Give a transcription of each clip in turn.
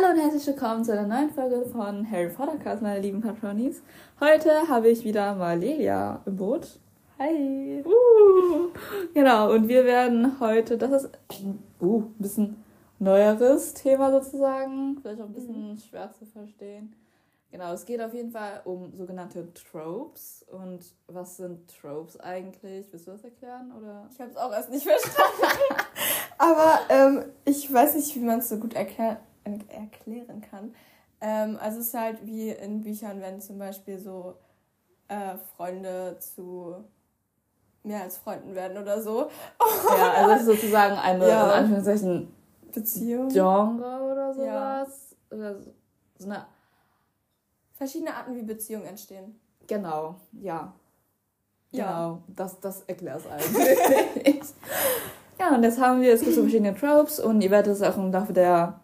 Hallo und herzlich willkommen zu einer neuen Folge von Harry Potter Cast, meine lieben Patronis. Heute habe ich wieder mal Lelia im Boot. Hi. Uh. Genau, und wir werden heute, das ist uh, ein bisschen neueres Thema sozusagen, vielleicht auch ein bisschen mhm. schwer zu verstehen. Genau, es geht auf jeden Fall um sogenannte Tropes. Und was sind Tropes eigentlich? Willst du das erklären? Oder? Ich habe es auch erst nicht verstanden. Aber ähm, ich weiß nicht, wie man es so gut erklär erklären kann. Ähm, also es ist halt wie in Büchern, wenn zum Beispiel so äh, Freunde zu mehr als Freunden werden oder so. Ja, also es ist sozusagen eine, ja. in Anführungszeichen, Beziehung. Genre oder sowas. Ja. Oder so, so eine verschiedene Arten, wie Beziehungen entstehen. Genau, ja. Genau, ja. das, das erklärt es eigentlich. ja, und jetzt haben wir, es gibt so verschiedene Tropes und ihr werdet es auch im Laufe der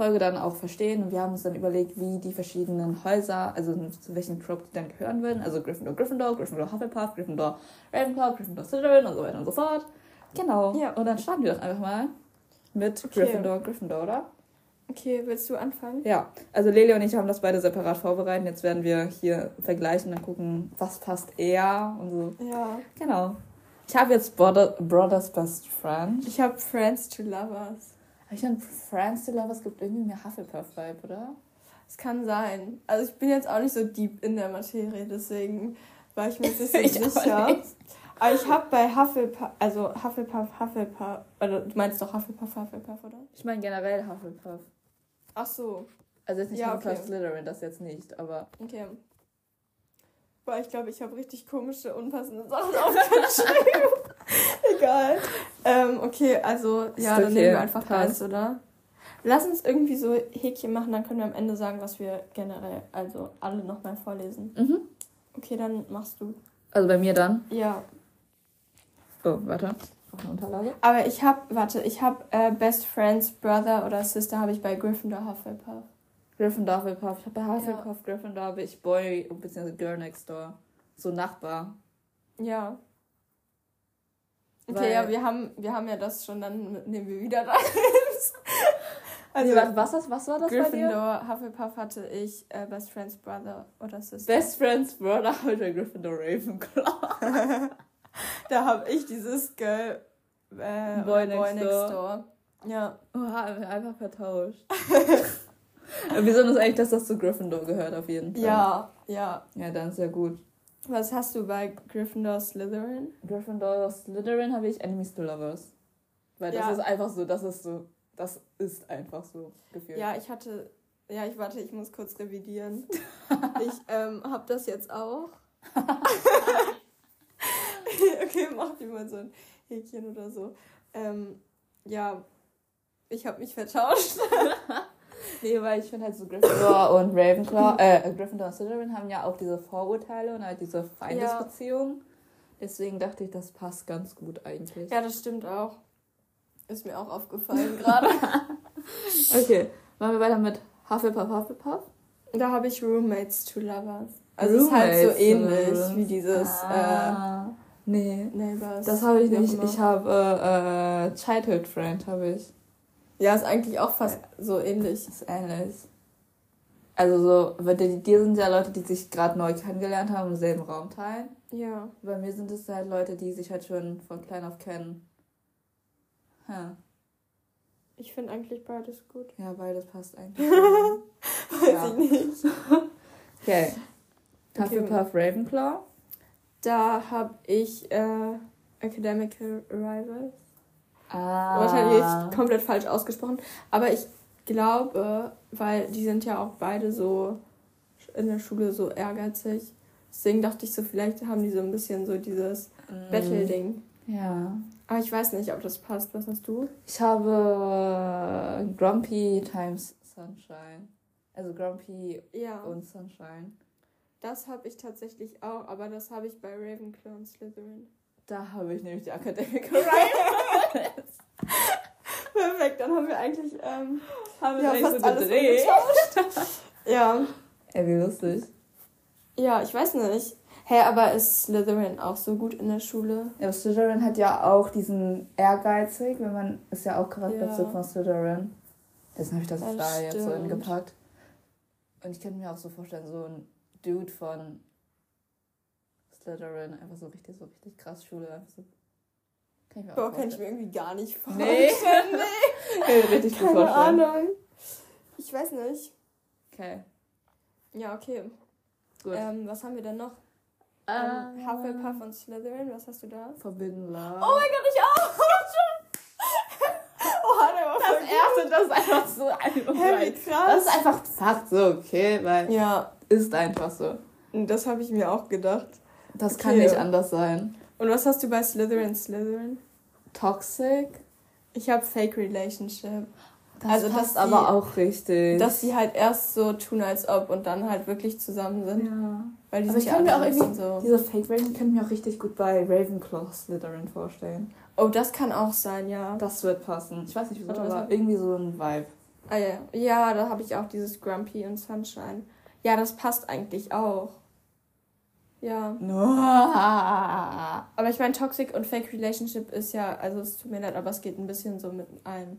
Folge dann auch verstehen. Und wir haben uns dann überlegt, wie die verschiedenen Häuser, also zu welchen Tropes die dann gehören würden. Also Gryffindor, Gryffindor, Gryffindor, Hufflepuff, Gryffindor, Ravenclaw, Gryffindor, Slytherin und so weiter und so fort. Genau. Ja. Und dann starten wir doch einfach mal mit okay. Gryffindor, Gryffindor, oder? Okay, willst du anfangen? Ja, also Lele und ich haben das beide separat vorbereitet. Jetzt werden wir hier vergleichen und gucken, was passt eher und so. Ja. Genau. Ich habe jetzt Brother, Brothers Best Friend. Ich habe Friends to Lovers. Ich finde, Friends to Lovers gibt irgendwie mehr Hufflepuff-Vibe, oder? Es kann sein. Also ich bin jetzt auch nicht so deep in der Materie, deswegen war ich mir nicht so sicher. Nicht. Aber ich habe bei Hufflepuff, also Hufflepuff, Hufflepuff, oder du meinst doch Hufflepuff, Hufflepuff, oder? Ich meine generell Hufflepuff. Ach so. Also jetzt nicht ja, okay. Slytherin, das jetzt nicht, aber. Okay. Boah, ich glaube, ich habe richtig komische, unpassende Sachen aufgeschrieben. Egal. Ähm, okay, also, ja, okay. dann nehmen wir einfach eins, oder? Lass uns irgendwie so Häkchen machen, dann können wir am Ende sagen, was wir generell, also alle nochmal vorlesen. Mhm. Okay, dann machst du. Also bei mir dann? Ja. Oh, warte auch eine Unterlage. Aber ich habe, warte, ich habe äh, Best Friends, Brother oder Sister habe ich bei Gryffindor Hufflepuff. Gryffindor Hufflepuff. Ich habe bei Hufflepuff, ja. Gryffindor habe ich Boy bzw. Girl Next Door. So Nachbar. Ja. Okay, ja, wir haben, wir haben ja das schon, dann nehmen wir wieder rein. also, nee, was, was, was war das Gryffindor, Hufflepuff hatte ich äh, Best Friends Brother oder Sister. Best Friends Brother oder Gryffindor Ravenclaw. da habe ich dieses Girl äh, Boy, next, Boy next Door. Door. Ja. Oha, einfach vertauscht. wir sind uns eigentlich, dass das zu Gryffindor gehört, auf jeden Fall. Ja, ja. Ja, dann ist ja gut. Was hast du bei Gryffindor Slytherin? Gryffindor Slytherin habe ich Enemies to Lovers. Weil das ja. ist einfach so, das ist so, das ist einfach so gefühlt. Ja, ich hatte, ja, ich warte, ich muss kurz revidieren. ich ähm, habe das jetzt auch. okay, mach dir mal so ein Häkchen oder so. Ähm, ja, ich habe mich vertauscht. nee, weil ich finde halt so Gryffindor und Ravenclaw, äh, Gryffindor und Slytherin haben ja auch diese Vorurteile und halt diese Feindesbeziehung. Ja. Deswegen dachte ich, das passt ganz gut eigentlich. Ja, das stimmt auch. Ist mir auch aufgefallen gerade. okay, machen wir weiter mit Hufflepuff, Hufflepuff. Da habe ich Roommates to Lovers. Also es ist halt so ähnlich wie dieses ah. äh, Nee. Neighbors. Das habe ich nicht. Ich habe äh, äh, Childhood Friend, habe ich. Ja, ist eigentlich auch fast ja. so ähnlich. Ist ähnlich. Also so, weil die, die sind ja Leute, die sich gerade neu kennengelernt haben, im selben Raum teilen. Ja. Bei mir sind es halt Leute, die sich halt schon von klein auf kennen. Huh. Ich finde eigentlich beides gut. Ja, beides passt eigentlich. Weiß ja. ich nicht. okay. Hufflepuff okay. Ravenclaw. Da habe ich äh, Academical Rivals. Ah. Wahrscheinlich komplett falsch ausgesprochen. Aber ich glaube, weil die sind ja auch beide so in der Schule so ehrgeizig. Deswegen dachte ich so, vielleicht haben die so ein bisschen so dieses mm. Battle-Ding. Ja. Aber ich weiß nicht, ob das passt. Was hast du? Ich habe Grumpy times Sunshine. Also Grumpy ja. und Sunshine. Das habe ich tatsächlich auch, aber das habe ich bei Ravenclaw und Slytherin. Da habe ich nämlich die Academic Rivals. Perfekt, dann haben wir eigentlich ähm, haben wir ja, fast so alles gedreht. ja. Ey, wie lustig. Ja, ich weiß nicht. Hä, hey, aber ist Slytherin auch so gut in der Schule? Ja, Slytherin hat ja auch diesen ehrgeizig, wenn man ist ja auch Charakterzug ja. von Slytherin. Deswegen habe ich das, das da stimmt. jetzt so hingepackt. Und ich könnte mir auch so vorstellen, so ein Dude von Slytherin, einfach so richtig, so richtig krass Schule, einfach so. Kann ich mir Boah, kann ich mir irgendwie gar nicht vorstellen. Nee. nee. richtig Keine gut vorstellen. Ahnung. Ich weiß nicht. Okay. Ja, okay. Gut. Ähm, was haben wir denn noch? Uh, ähm, Hufflepuff und Slytherin, was hast du da? Forbidden Love. Oh mein Gott, ich auch! oh, der war das erste, das ist einfach so einfach hey, krass. Das ist einfach Fakt so, okay, weil ja. ist einfach so. Das habe ich mir auch gedacht. Das okay. kann nicht anders sein. Und was hast du bei Slytherin Slytherin? Toxic. Ich habe Fake Relationship. Das also passt aber die, auch richtig. Dass sie halt erst so tun, als ob und dann halt wirklich zusammen sind. Ja. Weil die aber ich kann mir auch irgendwie so. Diese Fake Raven könnte mir auch richtig gut bei Ravenclaw Slytherin vorstellen. Oh, das kann auch sein, ja. Das wird passen. Ich weiß nicht wieso, aber irgendwie so ein Vibe. Ah ja, ja, da habe ich auch dieses Grumpy und Sunshine. Ja, das passt eigentlich auch. Ja. No. Aber ich meine, Toxic und Fake Relationship ist ja, also es tut mir leid, aber es geht ein bisschen so mit ein.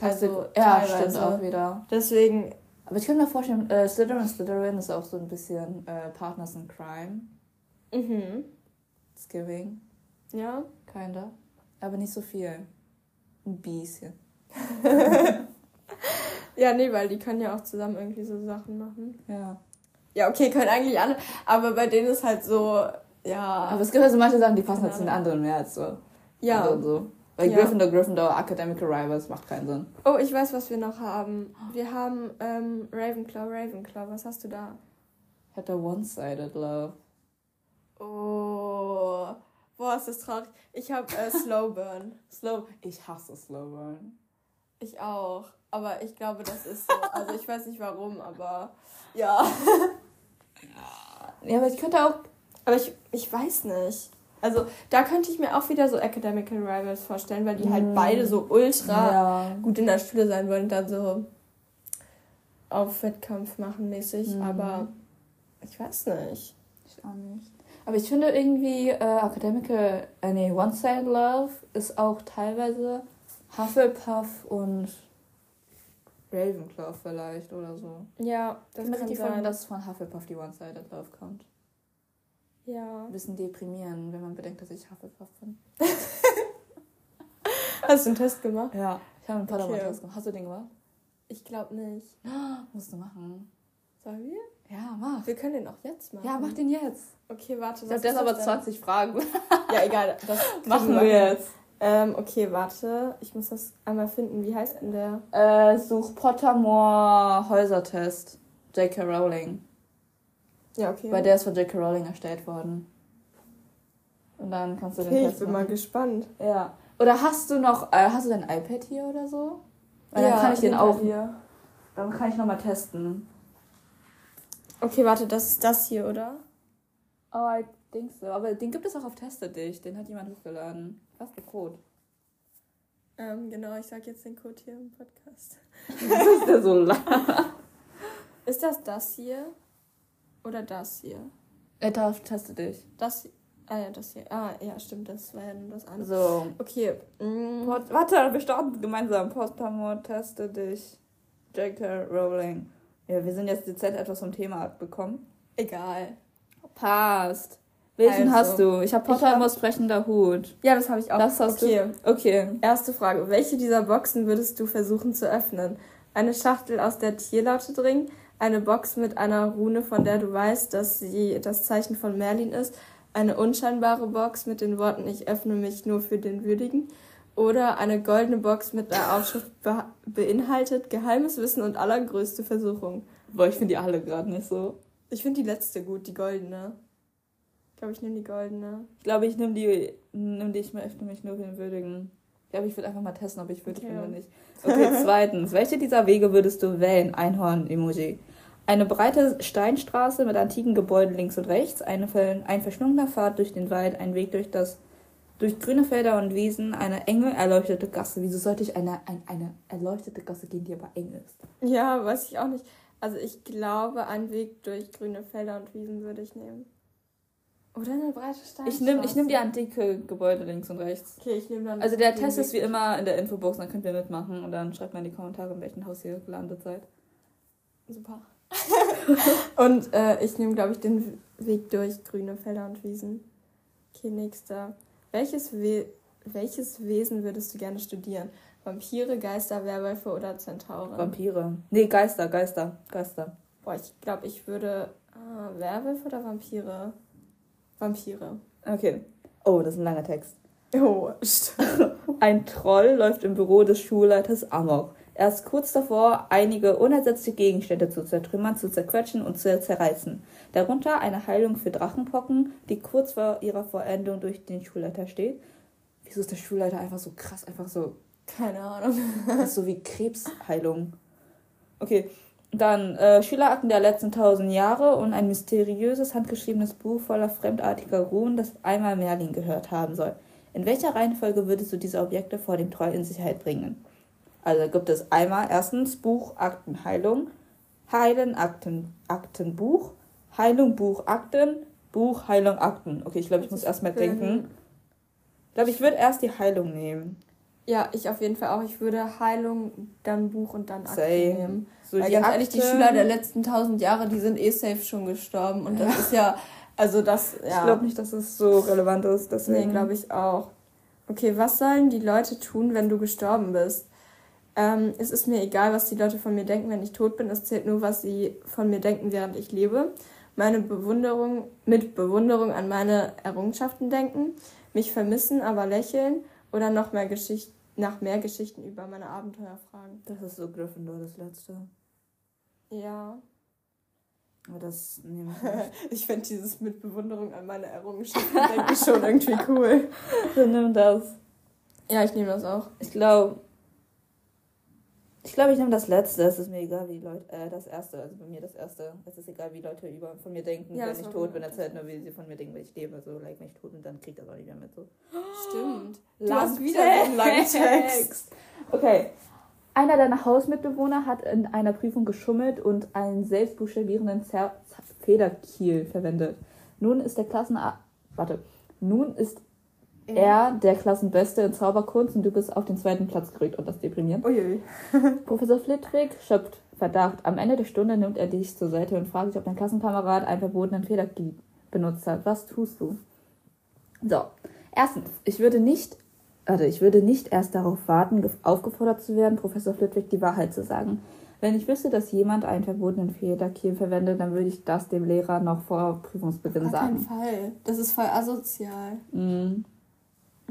Also, ja, teilweise. stimmt auch wieder. Deswegen. Aber ich könnte mir vorstellen, äh, Slytherin Slytherin ist auch so ein bisschen äh, Partners in Crime. Mhm. It's giving. Ja. Kinda. Aber nicht so viel. Ein bisschen. ja, nee, weil die können ja auch zusammen irgendwie so Sachen machen. Ja. Ja, okay, können eigentlich alle, aber bei denen ist halt so, ja. Aber es gibt halt so manche Sachen, die passen halt zu den anderen mehr als so. Ja. Also so. Weil ja. Gryffindor, Gryffindor, Academic Rivals macht keinen Sinn. Oh, ich weiß, was wir noch haben. Wir haben ähm, Ravenclaw, Ravenclaw. Was hast du da? Ich hatte One-Sided Love. Oh. Boah, ist das traurig. Ich habe äh, Slowburn. Slow. Ich hasse Slowburn. Ich auch. Aber ich glaube, das ist so. Also ich weiß nicht warum, aber ja. ja, aber ich könnte auch. Aber ich, ich weiß nicht. Also da könnte ich mir auch wieder so Academical Rivals vorstellen, weil die halt mm. beide so ultra ja. gut in der Schule sein wollen und dann so auf Wettkampf machen mäßig. Mm. Aber ich weiß nicht. Ich auch nicht. Aber ich finde irgendwie äh, Academical, äh, nee, One-Side Love ist auch teilweise Hufflepuff und Ravenclaw vielleicht oder so. Ja, das ich kann richtig sein. dass von Hufflepuff die One-Sided Love kommt. Ja. Ein bisschen deprimieren, wenn man bedenkt, dass ich Hufflepuff bin. Hast du einen Test gemacht? Ja, ich habe einen Padawan-Test gemacht. Hast du den gemacht? Ich glaube nicht. musst du machen. Sollen wir? Ja, mach. Wir können den auch jetzt machen. Ja, mach den jetzt. Okay, warte. Ich glaube, der ist aber 20 Fragen. ja, egal. Das machen wir jetzt. Ähm, okay, warte. Ich muss das einmal finden. Wie heißt denn der? Äh, such Pottermore Häusertest. J.K. Rowling. Ja, okay. Weil der ist von J.K. Rowling erstellt worden. Und dann kannst du okay, den Test ich bin machen. mal gespannt. Ja. Oder hast du noch, äh, hast du dein iPad hier oder so? Weil ja, dann kann ich den auch. Hier. Dann kann ich nochmal testen. Okay, warte, das ist das hier, oder? Oh, ich denke so. Aber den gibt es auch auf Teste dich. Den hat jemand hochgeladen. Was ist der Code? Ähm, genau, ich sag jetzt den Code hier im Podcast. Was ist der so lang? Ist das das hier? Oder das hier? Er darf teste dich. Das hier. Ah ja, das hier. Ah ja, stimmt, das war ja nur das andere. So. Okay. Mm. Port, warte, wir starten gemeinsam. Postpamor, teste dich. J.K. Rowling. Ja, wir sind jetzt dezent etwas vom Thema abbekommen. Egal. Passt. Welchen also, hast du? Ich habe Pottermores hab... sprechender Hut. Ja, das habe ich auch. Das hast okay. du? Okay. Erste Frage. Welche dieser Boxen würdest du versuchen zu öffnen? Eine Schachtel, aus der Tierlaute dringen? Eine Box mit einer Rune, von der du weißt, dass sie das Zeichen von Merlin ist? Eine unscheinbare Box mit den Worten Ich öffne mich nur für den Würdigen? Oder eine goldene Box mit einer Aufschrift be beinhaltet Geheimes Wissen und allergrößte Versuchung? Boah, ich finde die alle gerade nicht so. Ich finde die letzte gut, die goldene. Ich glaube, ich nehme die goldene. Ich glaube, ich nehme die, nimm die, ich öffne mich nur für den würdigen. Ich glaube, ich würde einfach mal testen, ob ich würdig okay. bin oder nicht. Okay, zweitens. Welche dieser Wege würdest du wählen? Einhorn-Emoji. Eine breite Steinstraße mit antiken Gebäuden links und rechts, eine, ein verschlungener Pfad durch den Wald, ein Weg durch das durch grüne Felder und Wiesen, eine enge, erleuchtete Gasse. Wieso sollte ich eine, eine, eine erleuchtete Gasse gehen, die aber eng ist? Ja, weiß ich auch nicht. Also ich glaube, einen Weg durch grüne Felder und Wiesen würde ich nehmen. Oder eine breite Steinstraße. Ich nehme ich nehm die antike Gebäude links und rechts. Okay, ich nehme dann. Also der Test ist wie immer in der Infobox, dann könnt ihr mitmachen und dann schreibt mal in die Kommentare, in welchem Haus ihr gelandet seid. Super. und äh, ich nehme, glaube ich, den Weg durch grüne Felder und Wiesen. Okay, nächster. Welches, We welches Wesen würdest du gerne studieren? Vampire, Geister, Werwölfe oder Zentauren? Vampire. Nee, Geister, Geister, Geister. Boah, ich glaube, ich würde. Ah, Werwölfe oder Vampire? Vampire. Okay. Oh, das ist ein langer Text. Oh, ein Troll läuft im Büro des Schulleiters Amok. Er ist kurz davor, einige unersetzliche Gegenstände zu zertrümmern, zu zerquetschen und zu zerreißen. Darunter eine Heilung für Drachenpocken, die kurz vor ihrer Vollendung durch den Schulleiter steht. Wieso ist der Schulleiter einfach so krass, einfach so. Keine Ahnung. das ist so wie Krebsheilung. Okay. Dann äh, Schülerakten der letzten tausend Jahre und ein mysteriöses handgeschriebenes Buch voller fremdartiger Ruhen, das einmal Merlin gehört haben soll. In welcher Reihenfolge würdest du diese Objekte vor dem Troll in Sicherheit bringen? Also gibt es einmal erstens Buch, Akten, Heilung, Heilen, Akten, Aktenbuch, Heilung, Buch, Akten, Buch, Heilung, Akten. Okay, ich glaube, ich muss erstmal denken. Ich glaube, ich würde erst die Heilung nehmen. Ja, ich auf jeden Fall auch. Ich würde Heilung, dann Buch und dann Akten Same. nehmen. So Weil ganz Akte, ehrlich, die Schüler der letzten tausend Jahre, die sind eh safe schon gestorben. Und das ist ja, also das, ja. Ich glaube nicht, dass es so relevant ist. Deswegen. Nee, glaube ich auch. Okay, was sollen die Leute tun, wenn du gestorben bist? Ähm, es ist mir egal, was die Leute von mir denken, wenn ich tot bin. Es zählt nur, was sie von mir denken, während ich lebe. Meine Bewunderung, mit Bewunderung an meine Errungenschaften denken, mich vermissen, aber lächeln oder noch mehr Geschichten nach mehr Geschichten über meine Abenteuer fragen. Das ist so Gryffindor, das letzte. Ja. Aber das nehme ich nicht. ich finde dieses mit Bewunderung an meine Errungenschaften denke ich schon irgendwie cool. Dann nimm das. Ja, ich nehme das auch. Ich glaube, ich glaube, ich nehme das letzte. Es ist mir egal, wie Leute. Äh, das erste. Also bei mir das erste. Es ist egal, wie Leute über von mir denken, ja, wenn ich tot bin. Erzählt nur, wie sie von mir denken, wenn ich lebe. Also, like, wenn ich tot bin, dann kriegt das auch nicht mehr mit. So. Stimmt. Du hast wieder so einen langen Text. Okay. Einer deiner Hausmitbewohner hat in einer Prüfung geschummelt und einen selbstbuchstabierenden Federkiel verwendet. Nun ist der Klassen... Warte. Nun ist er der Klassenbeste in Zauberkunst und du bist auf den zweiten Platz gerückt und das deprimiert. Uiui. Professor Flitwick schöpft Verdacht. Am Ende der Stunde nimmt er dich zur Seite und fragt dich, ob dein Klassenkamerad einen verbotenen Federkey benutzt hat. Was tust du? So. Erstens, ich würde nicht, also ich würde nicht erst darauf warten, aufgefordert zu werden, Professor Flitwick die Wahrheit zu sagen. Wenn ich wüsste, dass jemand einen verbotenen Federkiel verwendet, dann würde ich das dem Lehrer noch vor Prüfungsbeginn Auf sagen. Auf keinen Fall. Das ist voll asozial. Mhm.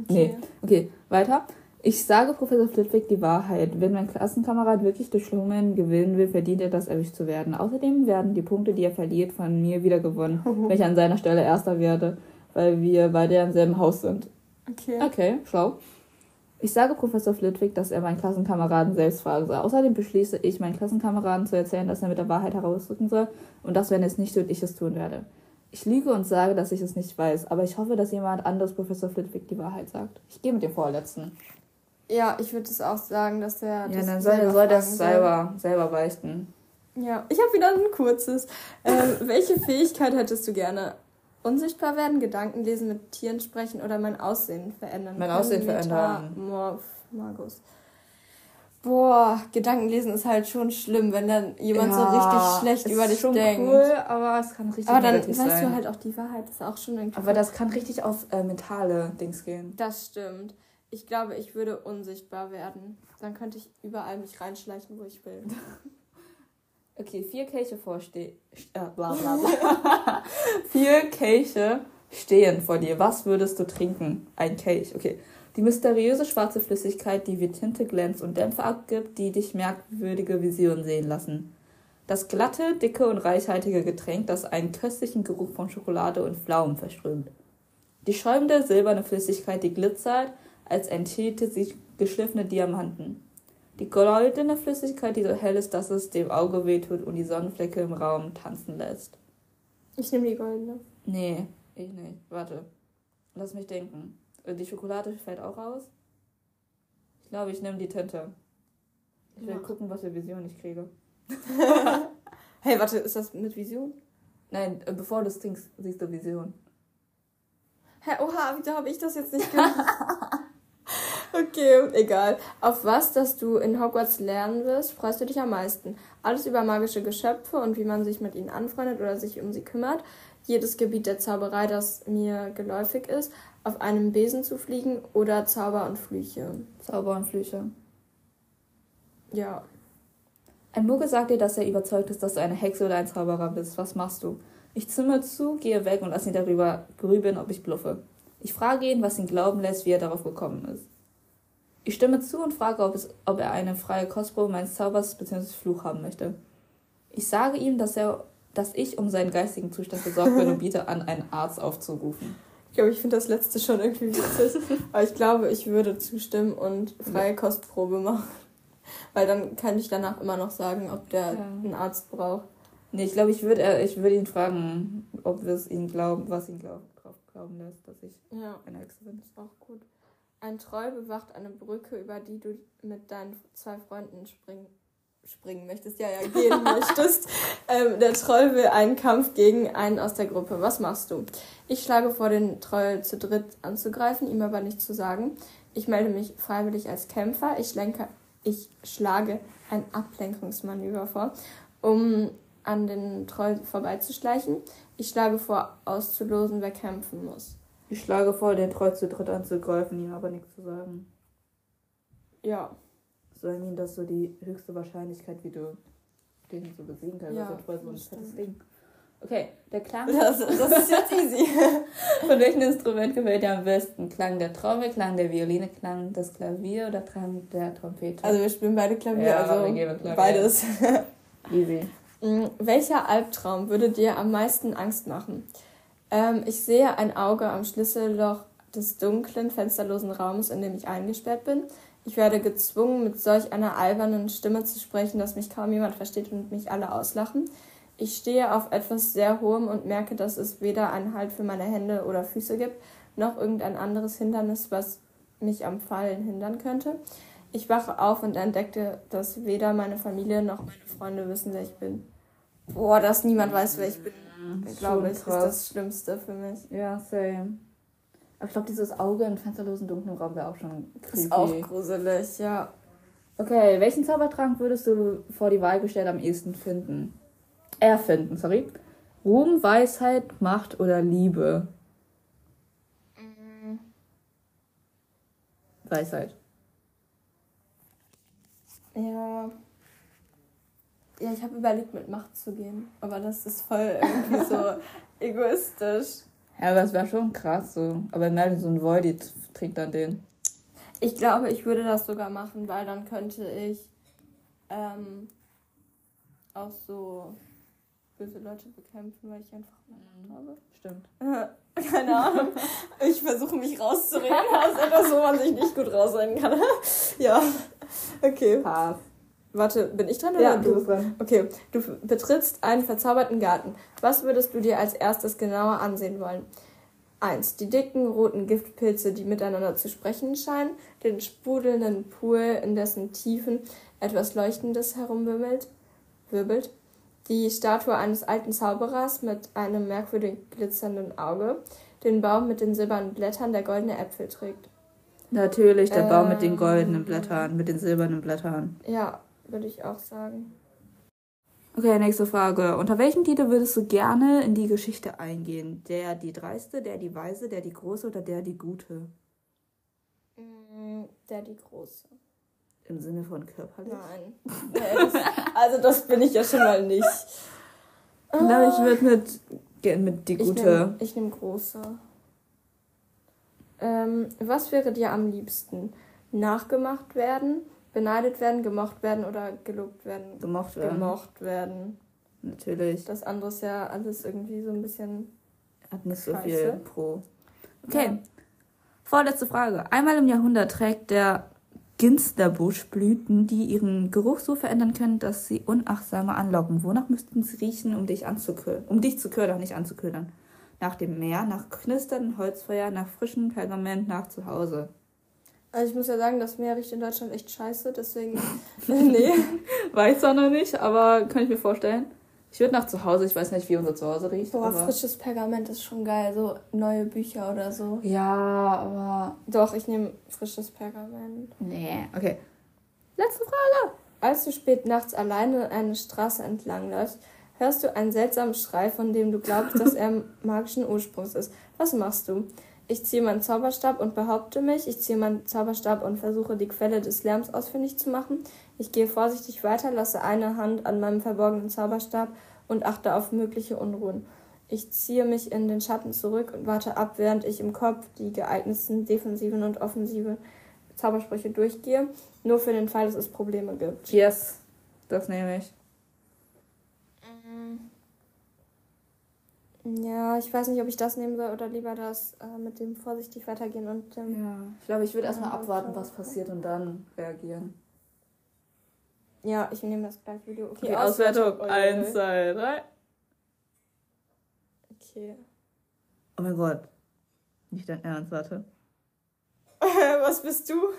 Okay. Nee. Okay, weiter. Ich sage Professor Flitwick die Wahrheit. Wenn mein Klassenkamerad wirklich durch Schlummen gewinnen will, verdient er das, erwischt zu werden. Außerdem werden die Punkte, die er verliert, von mir wieder gewonnen, wenn ich an seiner Stelle Erster werde, weil wir beide im selben Haus sind. Okay. Okay, schlau. Ich sage Professor Flitwick, dass er meinen Klassenkameraden selbst fragen soll. Außerdem beschließe ich, meinen Klassenkameraden zu erzählen, dass er mit der Wahrheit herausrücken soll und dass, wenn er es nicht tut, ich es tun werde. Ich lüge und sage, dass ich es nicht weiß, aber ich hoffe, dass jemand anderes Professor Flitwick die Wahrheit sagt. Ich gehe mit dem Vorletzten. Ja, ich würde es auch sagen, dass der. Ja, dann soll er soll das selber, selber beichten. Ja, ich habe wieder ein kurzes. Ähm, welche Fähigkeit hättest du gerne? Unsichtbar werden, Gedanken lesen, mit Tieren sprechen oder mein Aussehen verändern? Mein Aussehen verändern. Morph, Magus. Boah, Gedankenlesen ist halt schon schlimm, wenn dann jemand ja, so richtig schlecht über dich schon denkt. cool, aber es kann richtig Aber dann weißt sein. du halt auch die Wahrheit, das ist auch schon irgendwie. Aber das kann richtig auf äh, mentale Dings gehen. Das stimmt. Ich glaube, ich würde unsichtbar werden. Dann könnte ich überall mich reinschleichen, wo ich will. okay, vier Kelche vorstehen. Äh, bla bla bla. vier Kelche stehen vor dir. Was würdest du trinken? Ein Kelch, okay. Die mysteriöse schwarze Flüssigkeit, die wie Tinte glänzt und Dämpfe abgibt, die dich merkwürdige Visionen sehen lassen. Das glatte, dicke und reichhaltige Getränk, das einen köstlichen Geruch von Schokolade und Pflaumen verströmt. Die schäumende silberne Flüssigkeit, die glitzert, als enthielt sich geschliffene Diamanten. Die goldene Flüssigkeit, die so hell ist, dass es dem Auge wehtut und die Sonnenflecke im Raum tanzen lässt. Ich nehme die goldene. Nee, ich nicht. Warte. Lass mich denken. Äh, die Schokolade fällt auch raus. Ich glaube, ich nehme die Tinte. Ich will ja. gucken, was für Vision ich kriege. hey, warte, ist das mit Vision? Nein, äh, bevor du es trinkst, siehst du Vision. Hä, oha, wieso habe ich das jetzt nicht gemacht? okay, egal. Auf was, das du in Hogwarts lernen wirst, freust du dich am meisten? Alles über magische Geschöpfe und wie man sich mit ihnen anfreundet oder sich um sie kümmert. Jedes Gebiet der Zauberei, das mir geläufig ist. Auf einem Besen zu fliegen oder Zauber und Flüche. Zauber und Flüche. Ja. Ein Muggel sagt dir, dass er überzeugt ist, dass du eine Hexe oder ein Zauberer bist. Was machst du? Ich zimmer zu, gehe weg und lasse ihn darüber grübeln, ob ich bluffe. Ich frage ihn, was ihn glauben lässt, wie er darauf gekommen ist. Ich stimme zu und frage, ob, es, ob er eine freie Kostprobe meines Zaubers bzw. Fluch haben möchte. Ich sage ihm, dass, er, dass ich um seinen geistigen Zustand besorgt bin und biete an, einen Arzt aufzurufen. Ich glaube, ich finde das letzte schon irgendwie witzig. Aber ich glaube, ich würde zustimmen und freie Kostprobe machen. Weil dann kann ich danach immer noch sagen, ob der ja. einen Arzt braucht. Nee, ich glaube, ich würde äh, ich würd ihn fragen, ob wir es ihm glauben, was ihn glaub, drauf glauben lässt, dass ich ja. eine Hexe bin. Ist auch gut. Ein Troll bewacht eine Brücke, über die du mit deinen zwei Freunden springen, springen möchtest. Ja, ja, gehen möchtest. Ähm, der Troll will einen Kampf gegen einen aus der Gruppe. Was machst du? Ich schlage vor, den Troll zu dritt anzugreifen, ihm aber nichts zu sagen. Ich melde mich freiwillig als Kämpfer. Ich, lenke, ich schlage ein Ablenkungsmanöver vor, um an den Troll vorbeizuschleichen. Ich schlage vor, auszulosen, wer kämpfen muss. Ich schlage vor, den Troll zu dritt anzugreifen, ihm aber nichts zu sagen. Ja. So, I mean, das ist so die höchste Wahrscheinlichkeit, wie du den so besiegen kannst. Ja, also Troll so ein fettes Ding. Okay, der Klang. Das, das ist jetzt easy. Von welchem Instrument gefällt dir am besten? Klang der Trommel, Klang der Violine, Klang das Klavier oder Klang der Trompete? Also wir spielen beide Klavier, ja, also Klavier. beides. easy. Mm, welcher Albtraum würde dir am meisten Angst machen? Ähm, ich sehe ein Auge am Schlüsselloch des dunklen, fensterlosen Raumes, in dem ich eingesperrt bin. Ich werde gezwungen, mit solch einer albernen Stimme zu sprechen, dass mich kaum jemand versteht und mich alle auslachen. Ich stehe auf etwas sehr Hohem und merke, dass es weder einen Halt für meine Hände oder Füße gibt, noch irgendein anderes Hindernis, was mich am Fallen hindern könnte. Ich wache auf und entdeckte, dass weder meine Familie noch meine Freunde wissen, wer ich bin. Boah, dass niemand weiß, wer ich bin, ich glaube ich, ist das Schlimmste für mich. Ja, same. Aber ich glaube, dieses Auge im fensterlosen dunklen Raum wäre auch schon creepy. Ist auch gruselig, ja. Okay, welchen Zaubertrank würdest du vor die Wahl gestellt am ehesten finden? Erfinden, sorry. Ruhm, Weisheit, Macht oder Liebe? Mhm. Weisheit. Ja. Ja, ich habe überlegt, mit Macht zu gehen. Aber das ist voll irgendwie so egoistisch. Ja, aber es wäre schon krass so. Aber nein, so ein Voidit trägt dann den. Ich glaube, ich würde das sogar machen, weil dann könnte ich ähm, auch so böse Leute bekämpfen, weil ich einfach Macht habe. Stimmt. Keine Ahnung. Ich versuche mich rauszureden. Ist etwas, wo man sich nicht gut rausreden kann. ja. Okay. Pass. Warte, bin ich dran oder ja, du? bist dran. Okay, du betrittst einen verzauberten Garten. Was würdest du dir als erstes genauer ansehen wollen? 1. Die dicken roten Giftpilze, die miteinander zu sprechen scheinen, den sprudelnden Pool, in dessen Tiefen etwas Leuchtendes herumwirbelt, wirbelt, die Statue eines alten Zauberers mit einem merkwürdig glitzernden Auge, den Baum mit den silbernen Blättern, der goldene Äpfel trägt. Natürlich, der ähm, Baum mit den ähm, goldenen Blättern, mit den silbernen Blättern. Ja, würde ich auch sagen. Okay, nächste Frage. Unter welchem Titel würdest du gerne in die Geschichte eingehen? Der die Dreiste, der die Weise, der die Große oder der die Gute? Mm, der die Große. Im Sinne von körperlich? Nein. also das bin ich ja schon mal nicht. Ich glaube, ich würde mit, mit die Gute. Ich nehme nehm Große. Ähm, was wäre dir am liebsten? Nachgemacht werden? Beneidet werden, gemocht werden oder gelobt werden. Gemocht werden. Gemocht werden. Natürlich. Das andere ist ja alles irgendwie so ein bisschen. Hat nicht so viel Pro. Okay. Ja. Vorletzte Frage. Einmal im Jahrhundert trägt der Ginsterbusch Blüten, die ihren Geruch so verändern können, dass sie unachtsame anlocken. Wonach müssten sie riechen, um dich anzuködern? Um dich zu ködern, nicht anzuködern. Nach dem Meer, nach knisterndem Holzfeuer, nach frischem Pergament, nach zu Hause. Also ich muss ja sagen, das Meer riecht in Deutschland echt scheiße, deswegen. nee. Weiß zwar noch nicht, aber kann ich mir vorstellen. Ich würde nach zu Hause, ich weiß nicht, wie unser Zuhause riecht. Boah, frisches Pergament ist schon geil, so neue Bücher oder so. Ja, aber. Doch, ich nehme frisches Pergament. Nee, okay. Letzte Frage. Als du spät nachts alleine eine Straße entlang läufst, hörst du einen seltsamen Schrei, von dem du glaubst, dass er magischen Ursprungs ist. Was machst du? Ich ziehe meinen Zauberstab und behaupte mich. Ich ziehe meinen Zauberstab und versuche die Quelle des Lärms ausfindig zu machen. Ich gehe vorsichtig weiter, lasse eine Hand an meinem verborgenen Zauberstab und achte auf mögliche Unruhen. Ich ziehe mich in den Schatten zurück und warte ab, während ich im Kopf die geeignetsten defensiven und offensiven Zaubersprüche durchgehe, nur für den Fall, dass es Probleme gibt. Yes, das nehme ich. Ja, ich weiß nicht, ob ich das nehmen soll oder lieber das äh, mit dem vorsichtig weitergehen und ähm, Ja, ich glaube, ich würde erstmal abwarten, was passiert und dann reagieren. Ja, ich nehme das gleiche Video. Okay, okay Auswertung. Eins, zwei, drei. Okay. Oh mein Gott. Nicht dein Ernst, warte. was bist du?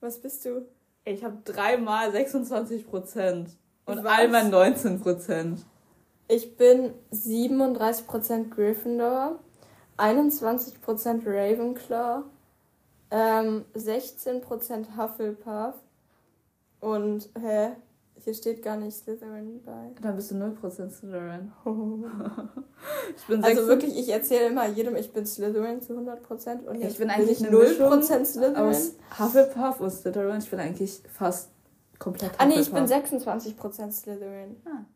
Was bist du? Ich habe dreimal 26 Prozent. Und einmal 19 Prozent. Ich bin 37% Gryffindor, 21% Ravenclaw, ähm, 16% Hufflepuff und, hä? Hier steht gar nicht Slytherin bei. Dann bist du 0% Slytherin. ich bin also wirklich, ich erzähle immer jedem, ich bin Slytherin zu 100% und ich bin eigentlich bin 0% Slytherin. Aus Hufflepuff und Slytherin. Ich bin eigentlich fast komplett Hufflepuff. Ah nee, ich bin 26% Slytherin. Ah.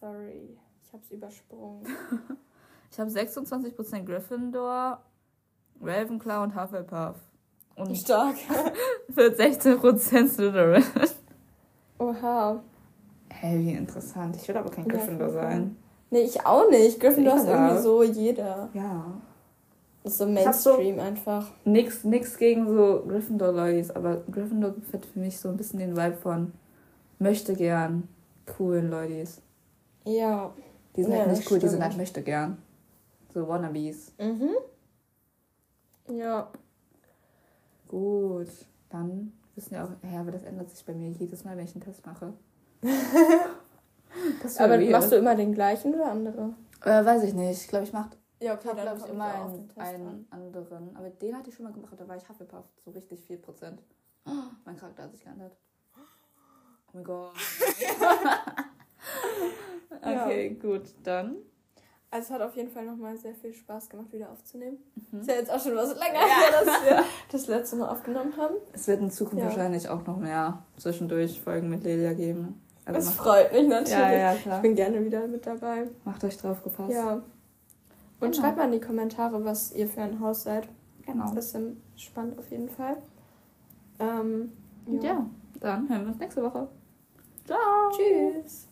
Sorry hab's übersprungen. ich habe 26% Gryffindor, Ravenclaw und Hufflepuff. Und Stark. für 16% Slytherin. Oha. Hey, wie interessant. Ich will aber kein Gryffindor sein. Nee, ich auch nicht. Gryffindor ist irgendwie so jeder. Ja. Ist so Mainstream so einfach. Nix, nix gegen so Gryffindor-Leute, aber Gryffindor hat für mich so ein bisschen den Vibe von möchte gern coolen Leute. Ja. Die sind ja, halt nicht cool, die sind halt möchte gern. So Wannabes. Mhm. Ja. Gut, dann wissen wir auch, ja, aber das ändert sich bei mir jedes Mal, wenn ich einen Test mache. aber weird. machst du immer den gleichen oder andere? Äh, weiß ich nicht. Ich glaube, ich mache ja, okay, hab, glaube ich, immer einen, einen anderen. Aber den hatte ich schon mal gemacht, da war ich Hufflepuff. So richtig 4%. Oh, mein Charakter hat sich geändert. Oh mein Gott. Okay, ja. gut, dann. Also es hat auf jeden Fall nochmal sehr viel Spaß gemacht, wieder aufzunehmen. Mhm. Ist ja jetzt auch schon was länger her, dass wir das letzte Mal aufgenommen haben. Es wird in Zukunft ja. wahrscheinlich auch noch mehr zwischendurch Folgen mit Lelia geben. Also das freut mich natürlich. Ja, klar. Ich bin gerne wieder mit dabei. Macht euch drauf gefasst. Ja. Und genau. schreibt mal in die Kommentare, was ihr für ein Haus seid. Genau. Das ist spannend auf jeden Fall. Ähm, ja. ja, dann hören wir uns nächste Woche. Ciao. Tschüss.